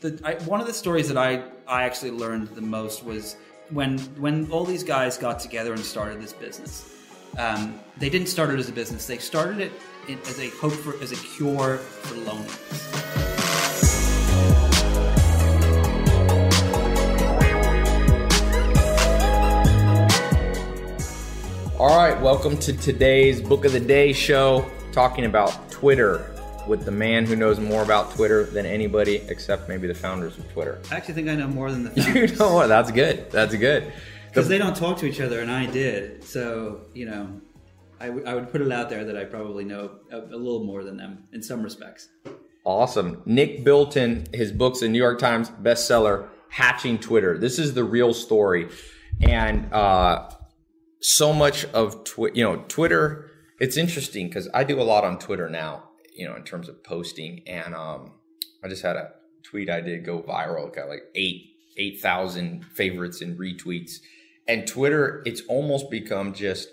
the I, one of the stories that I I actually learned the most was when when all these guys got together and started this business. Um, they didn't start it as a business. They started it in, as a hope for as a cure for loneliness. All right, welcome to today's Book of the Day show, talking about Twitter with the man who knows more about Twitter than anybody except maybe the founders of Twitter. I actually think I know more than the You know what? That's good. That's good. because they don't talk to each other, and I did. So you know, I, w- I would put it out there that I probably know a, a little more than them in some respects. Awesome. Nick Bilton, his book's a New York Times bestseller, Hatching Twitter. This is the real story. And uh, so much of Twi- you know, Twitter, it's interesting because I do a lot on Twitter now, you know, in terms of posting. And um, I just had a tweet I did go viral, got like eight, 8,000 favorites and retweets. And Twitter, it's almost become just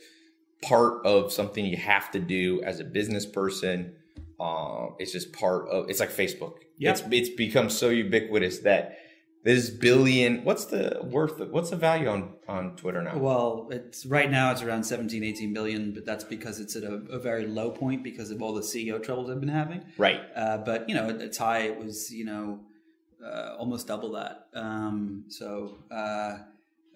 part of something you have to do as a business person. Um, it's just part of. It's like Facebook. Yep. It's it's become so ubiquitous that this billion. What's the worth? Of, what's the value on on Twitter now? Well, it's right now it's around 17, 18 billion, but that's because it's at a, a very low point because of all the CEO troubles I've been having. right. Uh, but you know, at its high, it was you know uh, almost double that. Um, so uh,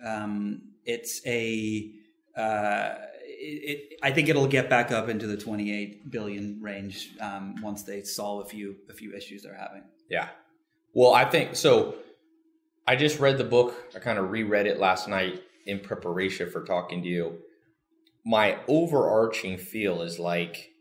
um, it's a. Uh, it, it, I think it'll get back up into the 28 billion range um, once they solve a few a few issues they're having. Yeah. Well, I think so. I just read the book. I kind of reread it last night in preparation for talking to you. My overarching feel is like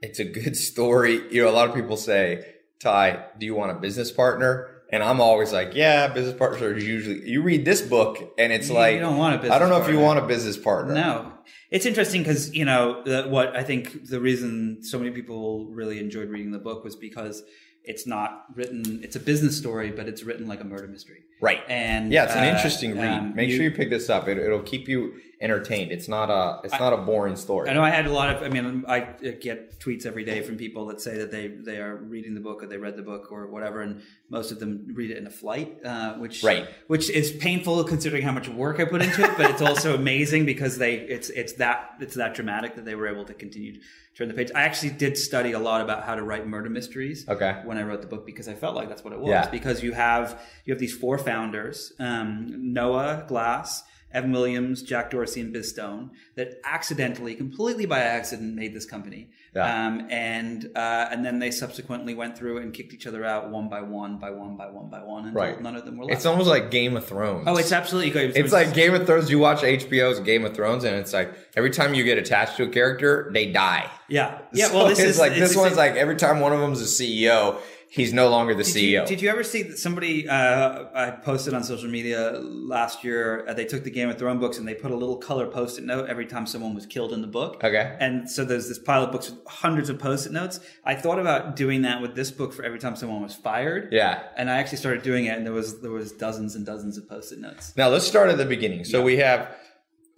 it's a good story. You know, a lot of people say, Ty, do you want a business partner? And I'm always like, yeah, business partners are usually, you read this book and it's You- like, don't want a business I don't know if you want a business partner. No, it's interesting because you know the, what I think the reason so many people really enjoyed reading the book was because it's not written. It's a business story, but it's written like a murder mystery. Right. And Yeah, it's an uh, interesting read. um, Make sure you pick this up. It, it'll keep you entertained. It's not a, it's not a boring story. I know I had a lot of. I mean, I get tweets every day from people that say that they they are reading the book or they read the book or whatever, and most of them read it in a flight, uh, which Right. which is painful considering how much work I put into it, but it's also amazing because they it's it's that it's that dramatic that they were able to continue to turn the page. I actually did study a lot about how to write murder mysteries. Okay. When I wrote the book, because I felt like that's what it was. Yeah. Because you have you have these four founders, um, Noah Glass. Evan Williams, Jack Dorsey, and Biz Stone that accidentally, completely by accident, made this company. Yeah. Um, and uh, and then they subsequently went through and kicked each other out one by one, by one, by one, by one, until Right. none of them were left. It's almost like Game of Thrones. oh, it's absolutely good. It's like Game of Thrones. You watch HBO's Game of Thrones, and it's like every time you get attached to a character, they die. yeah, yeah. So Well, this it's is like it's- this one's it's- like every time one of them's a CEO, he's no longer the Did CEO. you, did you ever see that somebody uh, I posted on social media last year? Uh, they took the Game of Thrones books and they put a little color post-it note every time someone was killed in the book. Okay. And so there's this pile of books with hundreds of post-it notes. I thought about doing that with this book for every time someone was fired. yeah. And I actually started doing it, and there was there was dozens and dozens of post-it notes. Now let's start at the beginning. So we have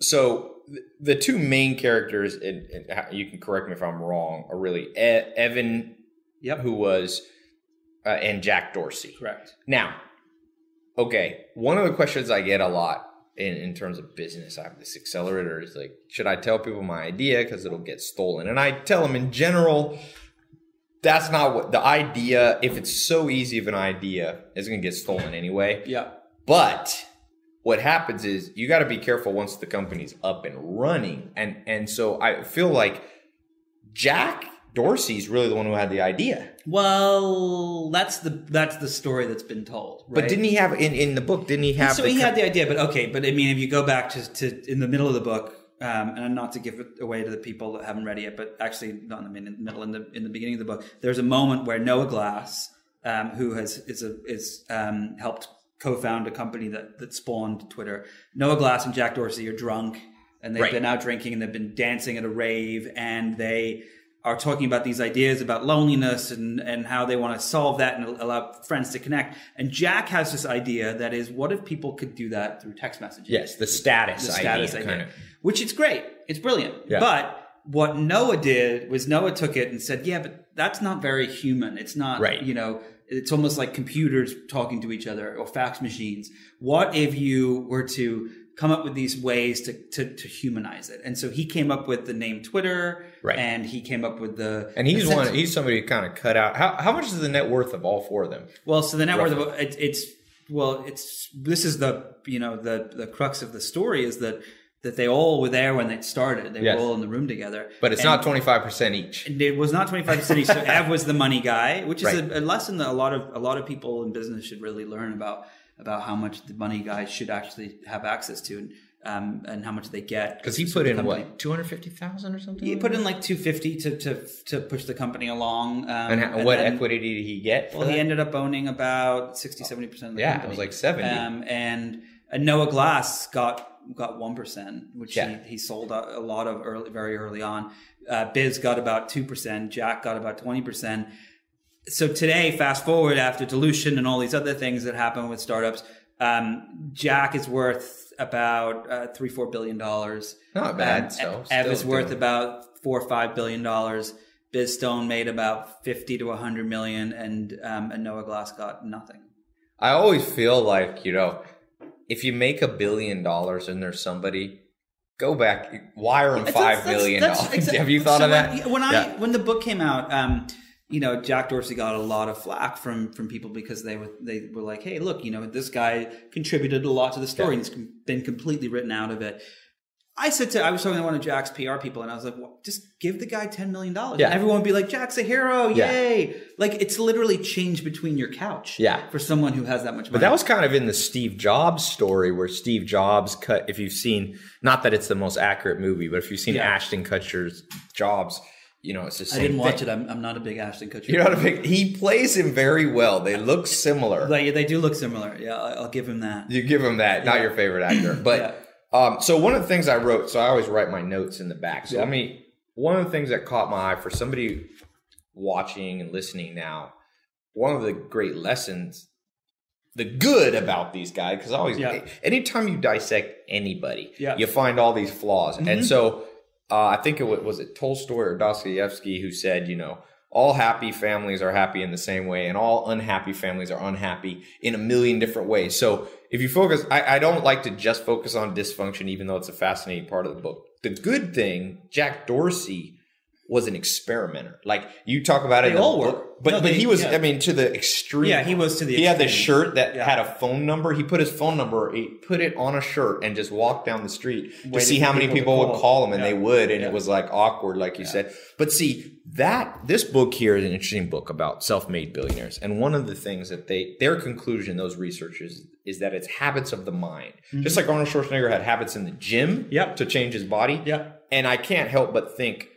so the two main characters, and, and you can correct me if I'm wrong, are really e- Evan, Yep. who was, uh, and Jack Dorsey. Correct. Now, okay, one of the questions I get a lot in, in terms of business, I have this accelerator is like, should I tell people my idea because it'll get stolen? And I tell them in general, that's not what the idea. If it's so easy of an idea, it's going to get stolen anyway. Yeah. But what happens is you got to be careful once the company's up and running. And and so I feel like Jack Dorsey's really the one who had the idea. Well, that's the that's the story that's been told. Right? But didn't he have in in the book? Didn't he have? so he co- had the idea, but okay. But I mean, if you go back to, to in the middle of the book, um, and not to give it away to the people that haven't read it yet, but actually not in the middle, in the in the beginning of the book, there's a moment where Noah Glass, um, who has is a is um, helped co-found a company that that spawned Twitter. Noah Glass and Jack Dorsey are drunk, and they've Right. been out drinking, and they've been dancing at a rave, and they are talking about these ideas about loneliness and, and how they want to solve that and allow friends to connect. And Jack has this idea that is, what if people could do that through text messaging? yes, the status, the status idea, idea, which is great. It's brilliant. Yeah. But what Noah did was Noah took it and said, yeah, but that's not very human. It's not, Right. you know, it's almost like computers talking to each other or fax machines. What if you were to come up with these ways to, to, to humanize it? And so he came up with the name Twitter, Right. and he came up with the And he's the one. He's somebody who kind of cut out. How how much is the net worth of all four of them? Well, so the net worth of it, it's well, it's this is the you know the the crux of the story is that that they all were there when it started. They Yes. were all in the room together. But it's And- not twenty five percent each. and It was not twenty five percent. each. So Ev was the money guy, which is Right. a, a lesson that a lot of a lot of people in business should really learn about about how much the money guys should actually have access to and um, and how much they get Because he put in company- what two hundred fifty thousand or something. He put in like two fifty to to to push the company along. Um, and, how, what then- equity did he get? Well, he ended up owning about 60 70 percent of the Yeah, it was like 70. Um, and and Noah Glass got got one percent, which Yeah. he, he sold a, a lot of early, very early on. Uh, Biz got about two percent. Jack got about twenty percent. So today, fast forward after dilution and all these other things that happen with startups, um, Jack is worth about uh, three four billion dollars. Not bad, Um, so Ev is worth doing- about four or five billion dollars. Biz Stone made about fifty to hundred million, and um, and Noah Glass got nothing. I always feel like you know, if you make a billion dollars and there's somebody, go back, wire them five million dollars. Have you thought so of that? When, when I Yeah. when the book came out, um, you know, Jack Dorsey got a lot of flack from from people because they were they were like, hey, look, you know, this guy contributed a lot to the story, and he's com- been completely written out of it. I said to I was talking to one of Jack's PR people, and I was like, well, just give the guy ten million dollars. Yeah. And everyone would be like, Jack's a hero, Yeah. yay! Like it's literally change between your couch. Yeah. for someone who has that much money. But that was kind of in the Steve Jobs story where Steve Jobs cut. If you've seen, not that it's the most accurate movie, but if you've seen Yeah. Ashton Kutcher's Jobs, you know it's the same. I didn't watch thing. it. I'm, I'm not a big Ashton Kutcher. You know what I mean? He plays him very well. They look similar. They, they do look similar. Yeah, I- I'll give him that. You give him that, not your favorite actor. But um, so one of the things I wrote, so I always write my notes in the back. So Yeah. let me. One of the things that caught my eye for somebody watching and listening now, one of the great lessons, the good about these guys, because always, Yeah. anytime you dissect anybody, Yeah. Mm-hmm. you find all these flaws. And so uh, I think it was, was it Tolstoy or Dostoevsky who said, you know, all happy families are happy in the same way, and all unhappy families are unhappy in a million different ways. So if you focus, I, I don't like to just focus on dysfunction, even though it's a fascinating part of the book. The good thing, Jack Dorsey was an experimenter. Like you talk about it, They in all were. but No, but they- he was, yeah. I mean, to the extreme. Yeah, he was to the He had the shirt that Yeah. had a phone number. He put his phone number, he put it on a shirt, and just walked down the street to see how many people people would call. him, and Yeah. they would, and Yeah. it was like awkward, like you said. But see that this book here is an interesting book about self-made billionaires, and one of the things that they their conclusion, those researchers, is that it's habits of the mind. Just like Arnold Schwarzenegger had habits in the gym Mm-hmm. Yep. to change his body. Yep. And I can't help but think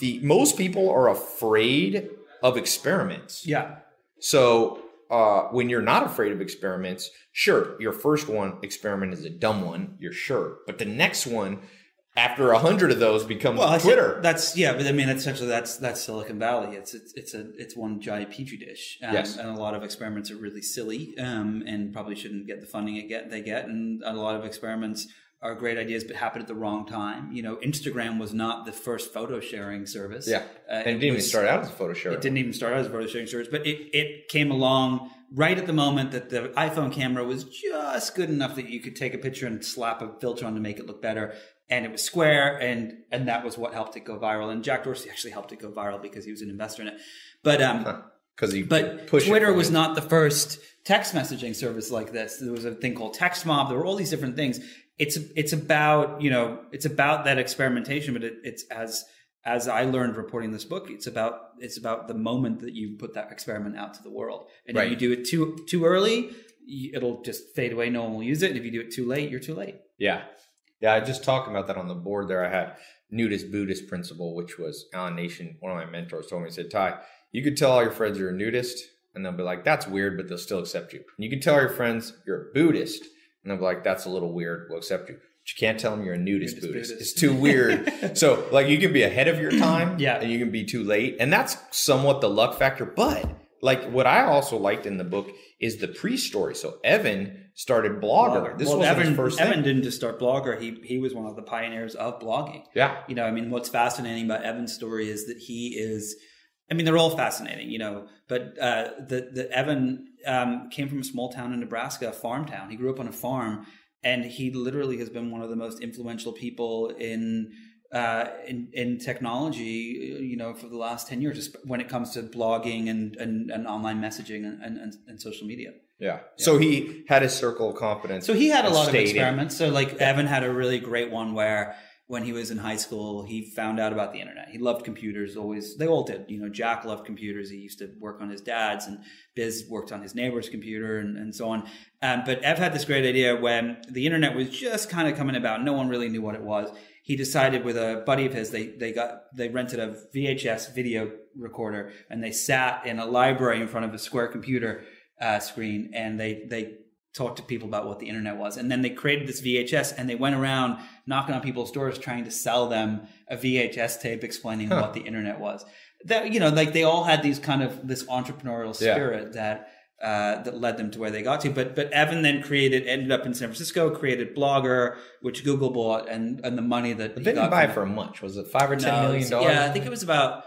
the most people are afraid of experiments. Yeah. So uh, when you're not afraid of experiments, sure, your first one experiment is a dumb one, you're sure, but the next one, after a hundred of those, becomes Well, Twitter. That's yeah, but I mean, essentially, that's that's Silicon Valley. It's it's it's a it's one giant petri dish. Um, Yes. and a lot of experiments are really silly, um, and probably shouldn't get the funding it get they get. And a lot of experiments are great ideas, but happened at the wrong time. You know, Instagram was not the first photo sharing service. yeah, Uh, and it didn't even start out as a photo share. It didn't even start out as a photo sharing service, but it, it came along right at the moment that the iPhone camera was just good enough that you could take a picture and slap a filter on to make it look better. And it was square, and and that was what helped it go viral. And Jack Dorsey actually helped it go viral because he was an investor in it. But um, because he but Twitter was not the first text messaging service like this. There was a thing called Text Mob. There were all these different things. It's it's about you know it's about that experimentation, but it, it's as as I learned reporting this book, it's about it's about the moment that you put that experiment out to the world. And Right. if you do it too too early, it'll just fade away. No one will use it. And if you do it too late, you're too late. Yeah. Yeah, I just talking about that on the board there. I had nudist Buddhist principle, which was Alan Nation, one of my mentors told me, he said, Ty, you could tell all your friends you're a nudist, and they'll be like, that's weird, but they'll still accept you. And you can tell your friends you're a Buddhist, and I'm like, that's a little weird, we'll accept you. But you can't tell them you're a nudist, Nudist Buddhist. Buddhist. It's too weird. so, like, you can be ahead of your time, Yeah. and you can be too late. And that's somewhat the luck factor. But, like, what I also liked in the book is the pre story. So, Evan started Blogger. This well, was Evan, his first thing. Evan didn't just start Blogger. He he was one of the pioneers of blogging. Yeah. you know, I mean, what's fascinating about Evan's story is that he is I mean, they're all fascinating, you know. But uh, the the Evan um, came from a small town in Nebraska, a farm town. He grew up on a farm, and he literally has been one of the most influential people in uh, in, in technology, you know, for the last 10 years, just when it comes to blogging and, and, and online messaging and, and, and social media. Yeah. So he had his circle of confidence. So he had a lot of experiments. So like Evan had a really great one where when he was in high school, he found out about the internet. He loved computers always. They all did. You know, Jack loved computers. He used to work on his dad's and Biz worked on his neighbor's computer and, and so on. Um, but Ev had this great idea when the internet was just kind of coming about. No one really knew what it was. He decided with a buddy of his, they, they got, they rented a VHS video recorder and they sat in a library in front of a square computer uh, screen and they, they talked to people about what the internet was. And then they created this VHS and they went around knocking on people's doors trying to sell them a VHS tape explaining Huh. what the internet was. That you know, like they all had these kind of this entrepreneurial Yeah. spirit that uh, that led them to where they got to. But but Evan then created ended up in San Francisco, created Blogger, which Google bought, and and the money that they didn't got buy for much. Was it five or ten no, million dollars? Yeah, I think it was about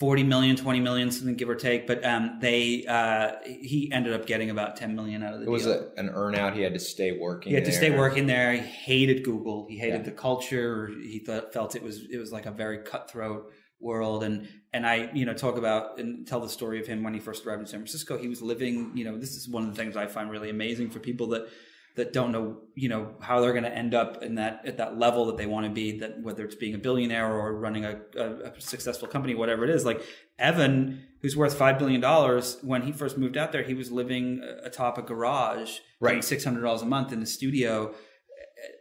40 million, 20 million, something give or take. But um, they uh, he ended up getting about 10 million out of the It was a, an earnout. He had to stay working. he had to stay working there. He hated Google. He hated Yeah. the culture. He thought, felt it was it was like a very cutthroat world. And and I you know talk about and tell the story of him when he first arrived in San Francisco. He was living. You know, this is one of the things I find really amazing for people that that don't know you know how they're going to end up in that at that level that they want to be that whether it's being a billionaire or running a, a, a successful company whatever it is like evan who's worth five billion dollars when he first moved out there he was living atop a garage Right. six hundred dollars a month in the studio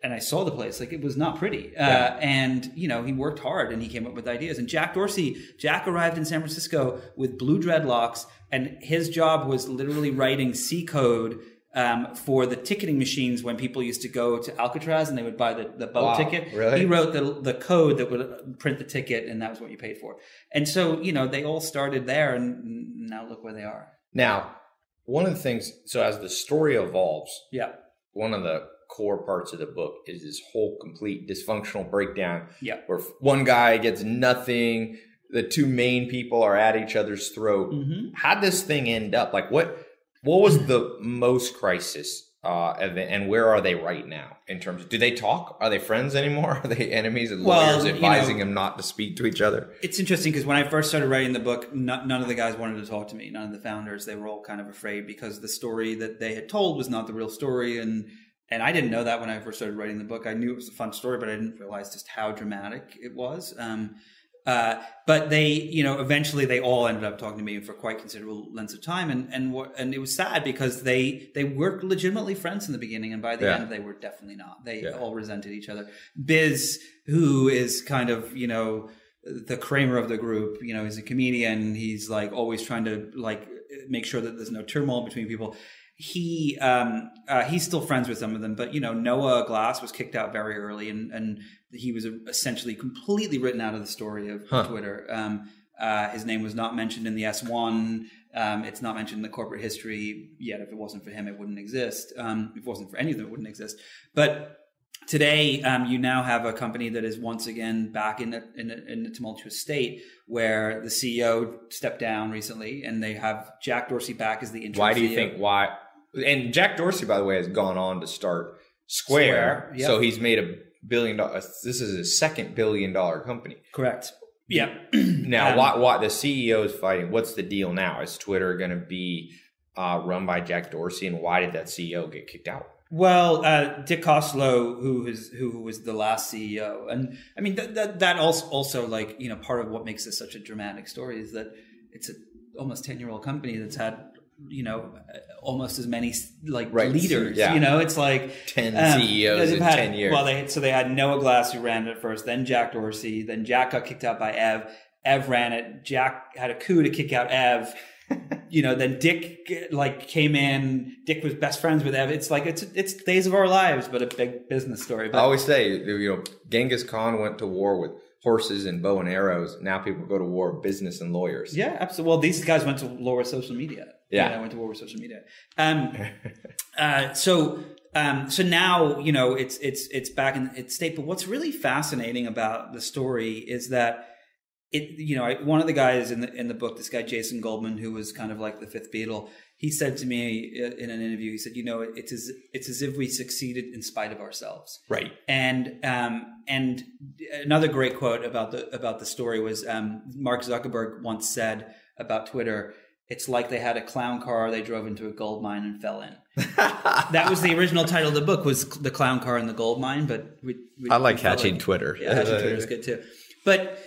and I saw the place. Like it was not pretty. Uh, and you know, he worked hard and he came up with ideas. And Jack Dorsey, Jack arrived in San Francisco with blue dreadlocks, and his job was literally writing C code. Um, for the ticketing machines, when people used to go to Alcatraz and they would buy the, the boat Wow, ticket, really? he wrote the the code that would print the ticket, and that was what you paid for. And so, you know, they all started there, and now look where they are. Now, one of the things. So as the story evolves, Yeah, one of the core parts of the book is this whole complete dysfunctional breakdown yeah. where one guy gets nothing. The two main people are at each other's throat. hmm How'd this thing end up? Like what? What was the most crisis uh, event, and where are they right now in terms? Of, do they talk? Are they friends anymore? Are they enemies and Well, lawyers you advising know- them not to speak to each other? It's interesting because when I first started writing the book, no, none of the guys wanted to talk to me. None of the founders. They were all kind of afraid because the story that they had told was not the real story, and and I didn't know that when I first started writing the book. I knew it was a fun story, but I didn't realize just how dramatic it was. Um, uh, but they, you know, eventually they all ended up talking to me for quite considerable lengths of time, and and what, and it was sad because they they were legitimately friends in the beginning, and by the Yeah. end they were definitely not. They Yeah. all resented each other. Biz, who is kind of you know the Kramer of the group, you know, he's a comedian. He's like always trying to like make sure that there's no turmoil between people. He um, uh, he's still friends with some of them, but you know Noah Glass was kicked out very early, and and he was essentially completely written out of the story of Huh. Twitter. Um, uh, his name was not mentioned in the S one. Um, it's not mentioned in the corporate history yet. If it wasn't for him, it wouldn't exist. Um, if it wasn't for any of them, it wouldn't exist. But today, um, you now have a company that is once again back in a, in, a, in a tumultuous state where the CEO stepped down recently, and they have Jack Dorsey back as the interim. Why do you CEO. think? Why? And Jack Dorsey, by the way, has gone on to start Square. Square, yep. So he's made a billion dollars. This is his second billion dollar company. Correct. Yeah. Now, Um, why, why the CEO is fighting? What's the deal now? Is Twitter going to be uh, run by Jack Dorsey, and why did that CEO get kicked out? Well, uh, Dick Costolo, who is who was the last CEO, and I mean that that, that also also like you know part of what makes this such a dramatic story is that it's a almost ten year old company that's had you know almost as many like Right. leaders. Yeah. You know, it's like 10 um, CEOs in had- 10 years. Well, they so they had Noah Glass who ran it first, then Jack Dorsey, then Jack got kicked out by Ev. Ev ran it. Jack had a coup to kick out Ev. you know, then Dick like came in. Dick was best friends with Ev. It's like it's it's days of our lives, but a big business story. I always say, you know, Genghis Khan went to war with horses and bow and arrows. Now people go to war with business and lawyers. yeah, absolutely. Well, these guys went to war with social media. Yeah. You know, went to war with social media. Um, uh, so um, so now you know it's it's it's back in its state. But what's really fascinating about the story is that it you know I, one of the guys in the in the book, this guy Jason Goldman, who was kind of like the fifth Beatle, he said to me uh, in an interview, he said, you know, it's as it's as if we succeeded in spite of ourselves. Right. And um, and another great quote about the about the story was um, Mark Zuckerberg once said about Twitter. It's like they had a clown car, they drove into a gold mine and fell in. that was the original title of the book was the clown car and the gold mine, but we, we I like we hatching Twitter. yeah, hatching Twitter is good too. But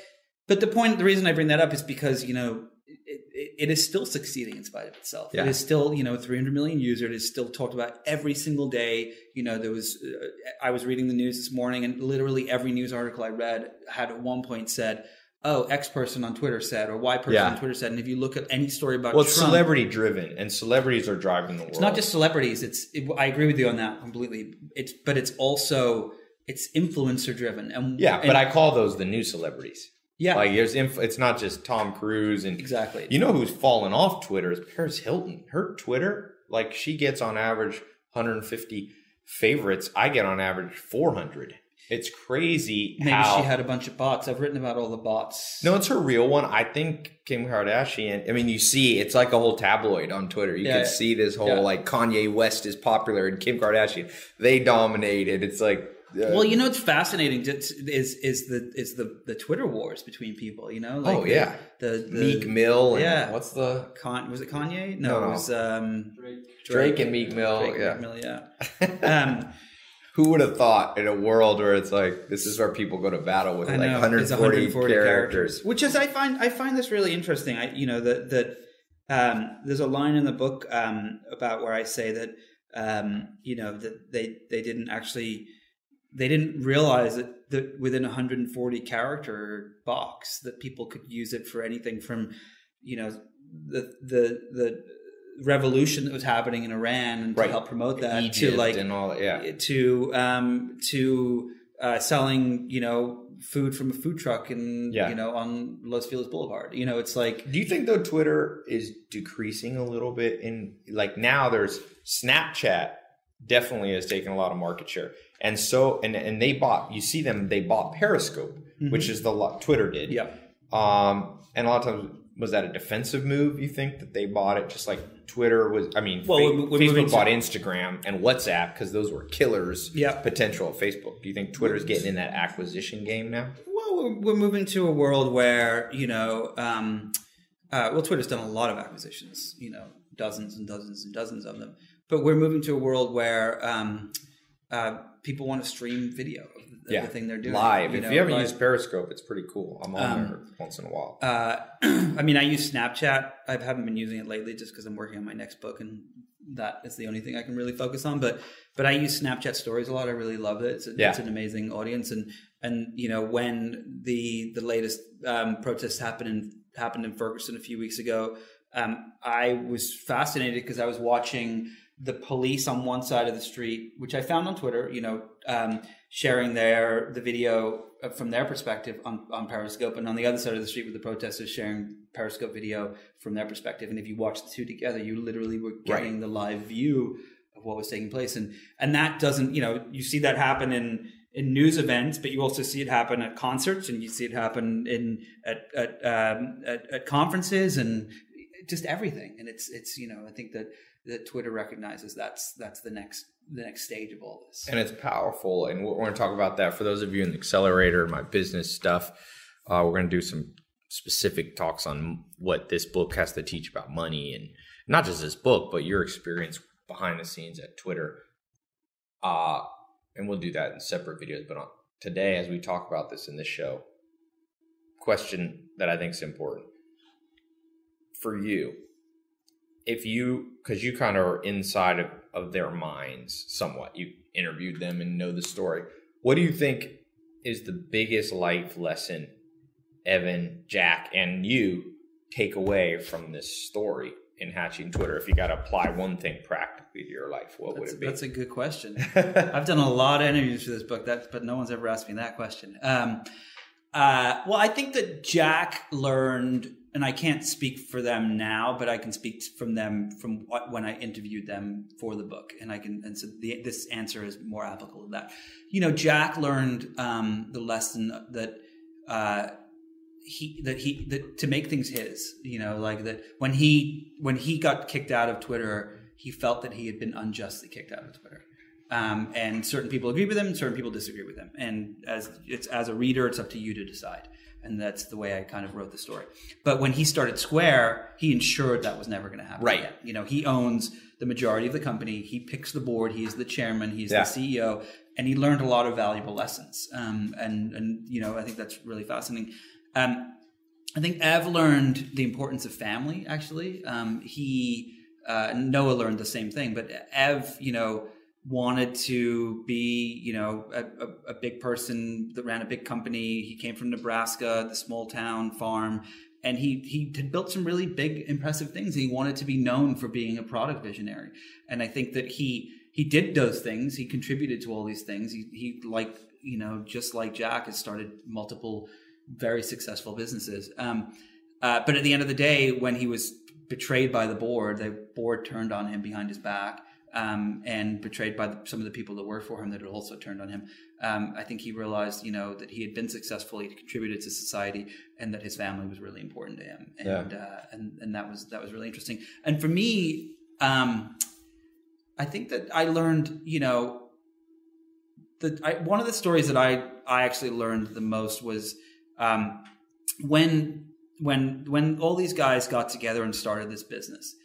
but the point, the reason I bring that up is because you know it, it, it is still succeeding in spite of itself. Yeah. It is still you know 300 million users. It is still talked about every single day. You know there was uh, I was reading the news this morning, and literally every news article I read had at one point said. Oh, X person on Twitter said, or Y person Yeah. on Twitter said, and if you look at any story about Well, it's Trump, celebrity driven, and celebrities are driving the world. it's not just celebrities. It's it, I agree with you on that completely. It's but it's also it's influencer driven, and yeah, and- but I call those the new celebrities. yeah Like there's inf- it's not just Tom Cruise and exactly You know who's fallen off Twitter is Paris Hilton. Her Twitter, like she gets on average 150 favorites. I get on average 400. It's crazy Maybe how. she had a bunch of bots. I've written about all the bots. no, it's her real one. I think Kim Kardashian. I mean, you see, it's like a whole tabloid on Twitter. You Yeah, can yeah. see this whole Yeah. like Kanye West is popular and Kim Kardashian. They dominated. It's like, uh, Well, you know what's fascinating just is is the is the the Twitter wars between people. You know, like Oh, yeah. the, the, the Meek Mill. And yeah. what's the Con, was it Kanye? No, No, no. it was um, Drake and Meek Mill? Drake and yeah. Meek Mill, yeah. Um, Who would have thought in a world where it's like this is where people go to battle with I like know, 140, it's characters. which is I find I find this really interesting. I you know that that um, there's a line in the book um, about where I say that um, you know that they they didn't actually they didn't realize that, that within a 140 character box that people could use it for anything from you know the the the revolution that was happening in Iran and to help promote that Egypt to like and all. Yeah. to um to uh, selling you know food from a food truck and Yeah. you know on Los Feliz Boulevard. You know, it's like Do you think though Twitter is decreasing a little bit in like now there's Snapchat definitely has taken a lot of market share. And so and and they bought you see them they bought Periscope, which is the lo- Twitter did. yeah. Um and a lot of times was that a defensive move you think that they bought it just like Twitter was I mean Well, Fa- we're- we're moving Facebook to- bought Instagram and WhatsApp because those were killers Yeah. potential of Facebook. Do you think Twitter's getting in that acquisition game now? Well, we're, we're moving to a world where you know, um, uh, well, Twitter's done a lot of acquisitions. You know, dozens and dozens and dozens of them. But we're moving to a world where um, uh, people want to stream video Yeah. the thing they're doing Live. if know, you haven't live. used Periscope, it's pretty cool. I'm on Um, there once in a while. Uh, I mean, I use Snapchat. I haven't been using it lately just because I'm working on my next book, and that is the only thing I can really focus on. But but I use Snapchat Stories a lot. I really love it. It's, a, Yeah. it's an amazing audience, and and you know when the the latest um, protests happened in happened in Ferguson a few weeks ago, um, I was fascinated because I was watching the police on one side of the street, which I found on Twitter. You know, um, sharing their the video uh, from their perspective on, on Periscope, and on the other side of the street with the protesters sharing Periscope video from their perspective. And if you watch the two together, you literally were getting the live view of what was taking place, and and that doesn't, you know, you see that happen in in news events, but you also see it happen at concerts, and you see it happen in at at, um, at, at conferences, and just everything. And it's it's you know, I think that that Twitter recognizes that's that's the next the next stage of all this. and it's powerful. And we're, going to talk about that for those of you in the accelerator, my business stuff. Uh, we're going to do some specific talks on what this book has to teach about money and not just this book, but your experience behind the scenes at Twitter. Uh, and we'll do that in separate videos. But on, today, as we talk about this in this show, question that I think is important for you if you because you kind of are inside of, of their minds somewhat you interviewed them and know the story what do you think is the biggest life lesson evan jack and you take away from this story in hatching twitter if you got to apply one thing practically to your life what would it be that's a good question. I've done a lot of interviews for this book, that, but no one's ever asked me that question. Um, uh, well, I think that Jack learned, and I can't speak for them now, but I can speak from them from what, when I interviewed them for the book, and I can. And so the, this answer is more applicable to that. You know, Jack learned um, the lesson that uh, he that he that to make things his you know like that when he when he got kicked out of twitter he felt that he had been unjustly kicked out of twitter um, and certain people agree with him certain people disagree with him and as it's as a reader it's up to you to decide and that's the way i kind of wrote the story but when he started square he ensured that was never going to happen Right. again. you know he owns the majority of the company he picks the board he's the chairman he's Yeah. the ceo and he learned a lot of valuable lessons um, and and you know i think that's really fascinating um, I think Ev learned the importance of family. Actually, um, he uh, Noah learned the same thing. But Ev, you know, wanted to be, you know, a, a, big person that ran a big company. He came from Nebraska, the small town farm, and he he had built some really big, impressive things. He wanted to be known for being a product visionary, and I think that he he did those things. He contributed to all these things. He he like you know just like Jack has started multiple very successful businesses. Um, uh, but at the end of the day, when he was betrayed by the board, the board turned on him behind his back, um, and betrayed by the, some of the people that worked for him that had also turned on him. Um, I think he realized, you know, that he had been successful, he contributed to society, and that his family was really important to him. And uh, and and that was that was really interesting. And for me, um, I think that I learned, you know, the I, one of the stories that I I actually learned the most was um, when when when all these guys got together and started this business.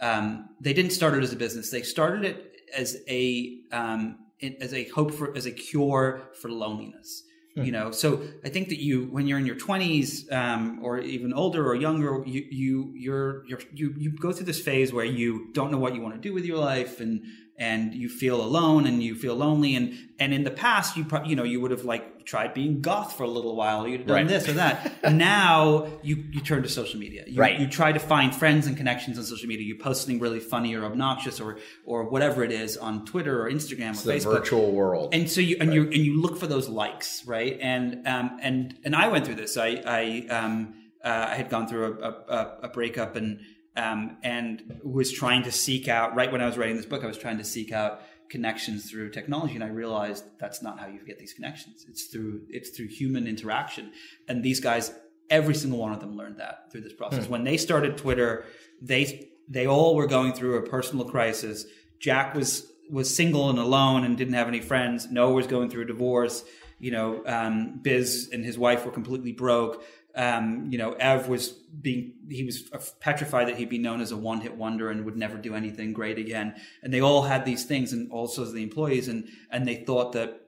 Um, they didn't start it as a business. They started it as a um, as a hope for as a cure for loneliness. You know, so I think that you when you're in your 20s um, or even older or younger, you you you're, you're you you go through this phase where you don't know what you want to do with your life and and you feel alone and you feel lonely. And and in the past you probably you know you would have like tried being goth for a little while. You'd have done Right. this or that. Now you you turn to social media. You, Right. you try to find friends and connections on social media. You post something really funny or obnoxious or or whatever it is on Twitter or Instagram or the Facebook. virtual world. and so you and you and you look for those likes right? And um and and i went through this. I i um uh, i had gone through a, a, a breakup and um and was trying to seek out right when i was writing this book i was trying to seek out connections through technology and i realized that's not how you get these connections. It's through it's through human interaction. And these guys every single one of them learned that through this process. When they started twitter they they all were going through a personal crisis. Jack was was single and alone and didn't have any friends. Noah was going through a divorce. You know um, biz and his wife were completely broke um, you know ev was being he was petrified that he'd be known as a one-hit wonder and would never do anything great again. And they all had these things and also the employees and and they thought that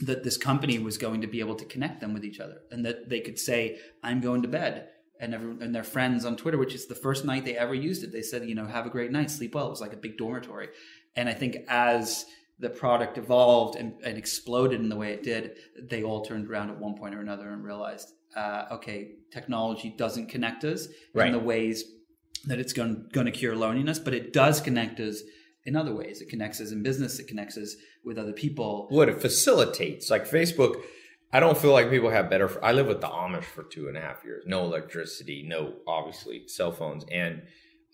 that this company was going to be able to connect them with each other and that they could say i'm going to bed. And everyone, and their friends on twitter which is the first night they ever used it they said you know have a great night sleep well. It was like a big dormitory. And i think as the product evolved and, and exploded in the way it did they all turned around at one point or another and realized uh, okay technology doesn't connect us Right. in the ways that it's going, going to cure loneliness but it does connect us in other ways. It connects us in business it connects us with other people. What it facilitates like facebook i don't feel like people have better i live with the amish for two and a half years. No electricity no obviously cell phones. And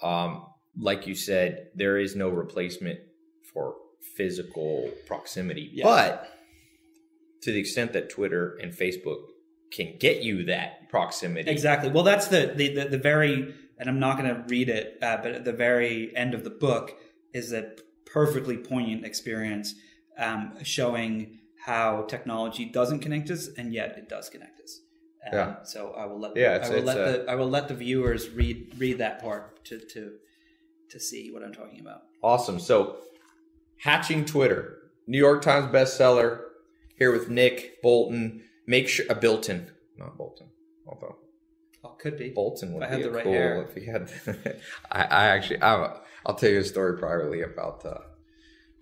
um, like you said there is no replacement for physical proximity. Yeah. but to the extent that twitter and facebook can get you that proximity Exactly. Well, that's the the, the, the very, and I'm not going to read it, uh, but at the very end of the book is a perfectly poignant experience um, showing how technology doesn't connect us, and yet it does connect us. Um, Yeah. So I will let Yeah, it's- I will it's let the I will let the viewers read read that part to to to see what I'm talking about. Awesome. So, Hatching Twitter, New York Times bestseller. Here with Nick Bolton. Make sure a Bilton, not Bolton. Although Oh, could be. Bolton would If I had be the right cool hair. if he had. I, I actually, I, I'll tell you a story privately about uh,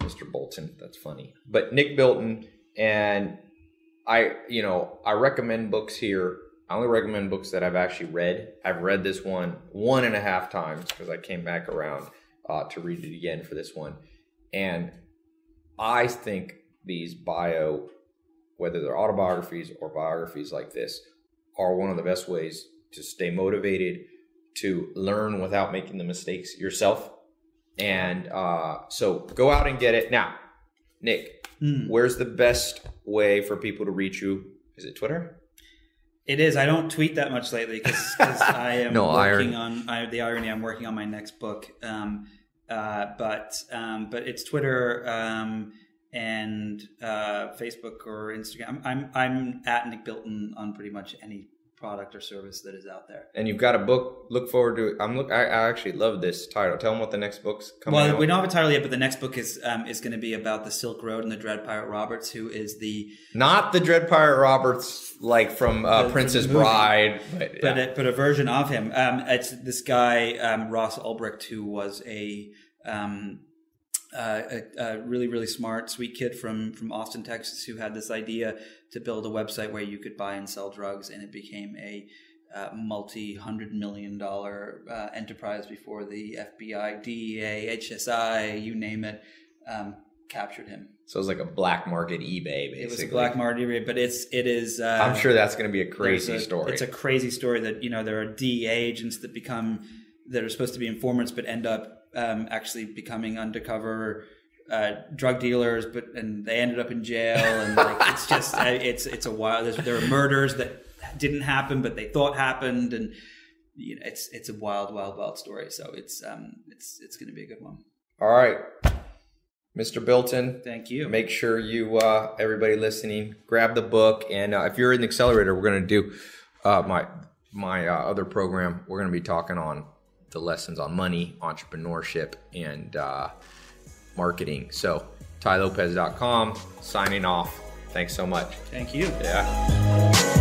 Mr. Bolton. That's funny. But Nick Bilton and I, you know, I recommend books here. I only recommend books that I've actually read. I've read this one one and a half times because I came back around uh, to read it again for this one, and I think these bio, whether they're autobiographies or biographies like this, are one of the best ways to stay motivated, to learn without making the mistakes yourself. And uh, so go out and get it. Now, Nick, Hmm. where's the best way for people to reach you? Is it Twitter? It is. I don't tweet that much lately because I am No, working irony. on I, the irony. I'm working on my next book, um, uh, but um, but it's Twitter um, and uh, Facebook or Instagram. I'm I'm at Nick Bilton on pretty much any product or service that is out there. And you've got a book. Look forward to. I'm look. I, I actually love this title. Tell them what the next book's coming Well, out. we don't have a title yet, but the next book is um, is going to be about the Silk Road and the Dread Pirate Roberts, who is the Not the Dread Pirate Roberts, like from uh, The- Princess movie. Bride, but, but a, but a version of him. Um, it's this guy um, Ross Ulbricht, who was a, um, uh, a a really really smart, sweet kid from from Austin, Texas, who had this idea to build a website where you could buy and sell drugs, and it became a uh, multi hundred million dollar uh, enterprise before the FBI, DEA, HSI, you name it, um, captured him. so it was like a black market eBay. Basically, It was a black market, eBay but it's it is. Uh, I'm sure that's going to be a crazy a- story. It's a crazy story that you know there are DEA agents that become that are supposed to be informants, but end up um, actually becoming undercover uh, drug dealers. But and they ended up in jail, and like it's just it's it's a wild. There's, there are murders that didn't happen, but they thought happened, and you know it's it's a wild, wild, wild story. So it's um it's it's going to be a good one. All right, Mr. Bilton. Thank you. Make sure you, uh, everybody listening, grab the book. And uh, if you're in the accelerator, we're going to do uh, my my uh, other program. We're going to be talking on the lessons on money, entrepreneurship, and uh, marketing. So, tylopez.com. Signing off. Thanks so much. Thank you. Yeah.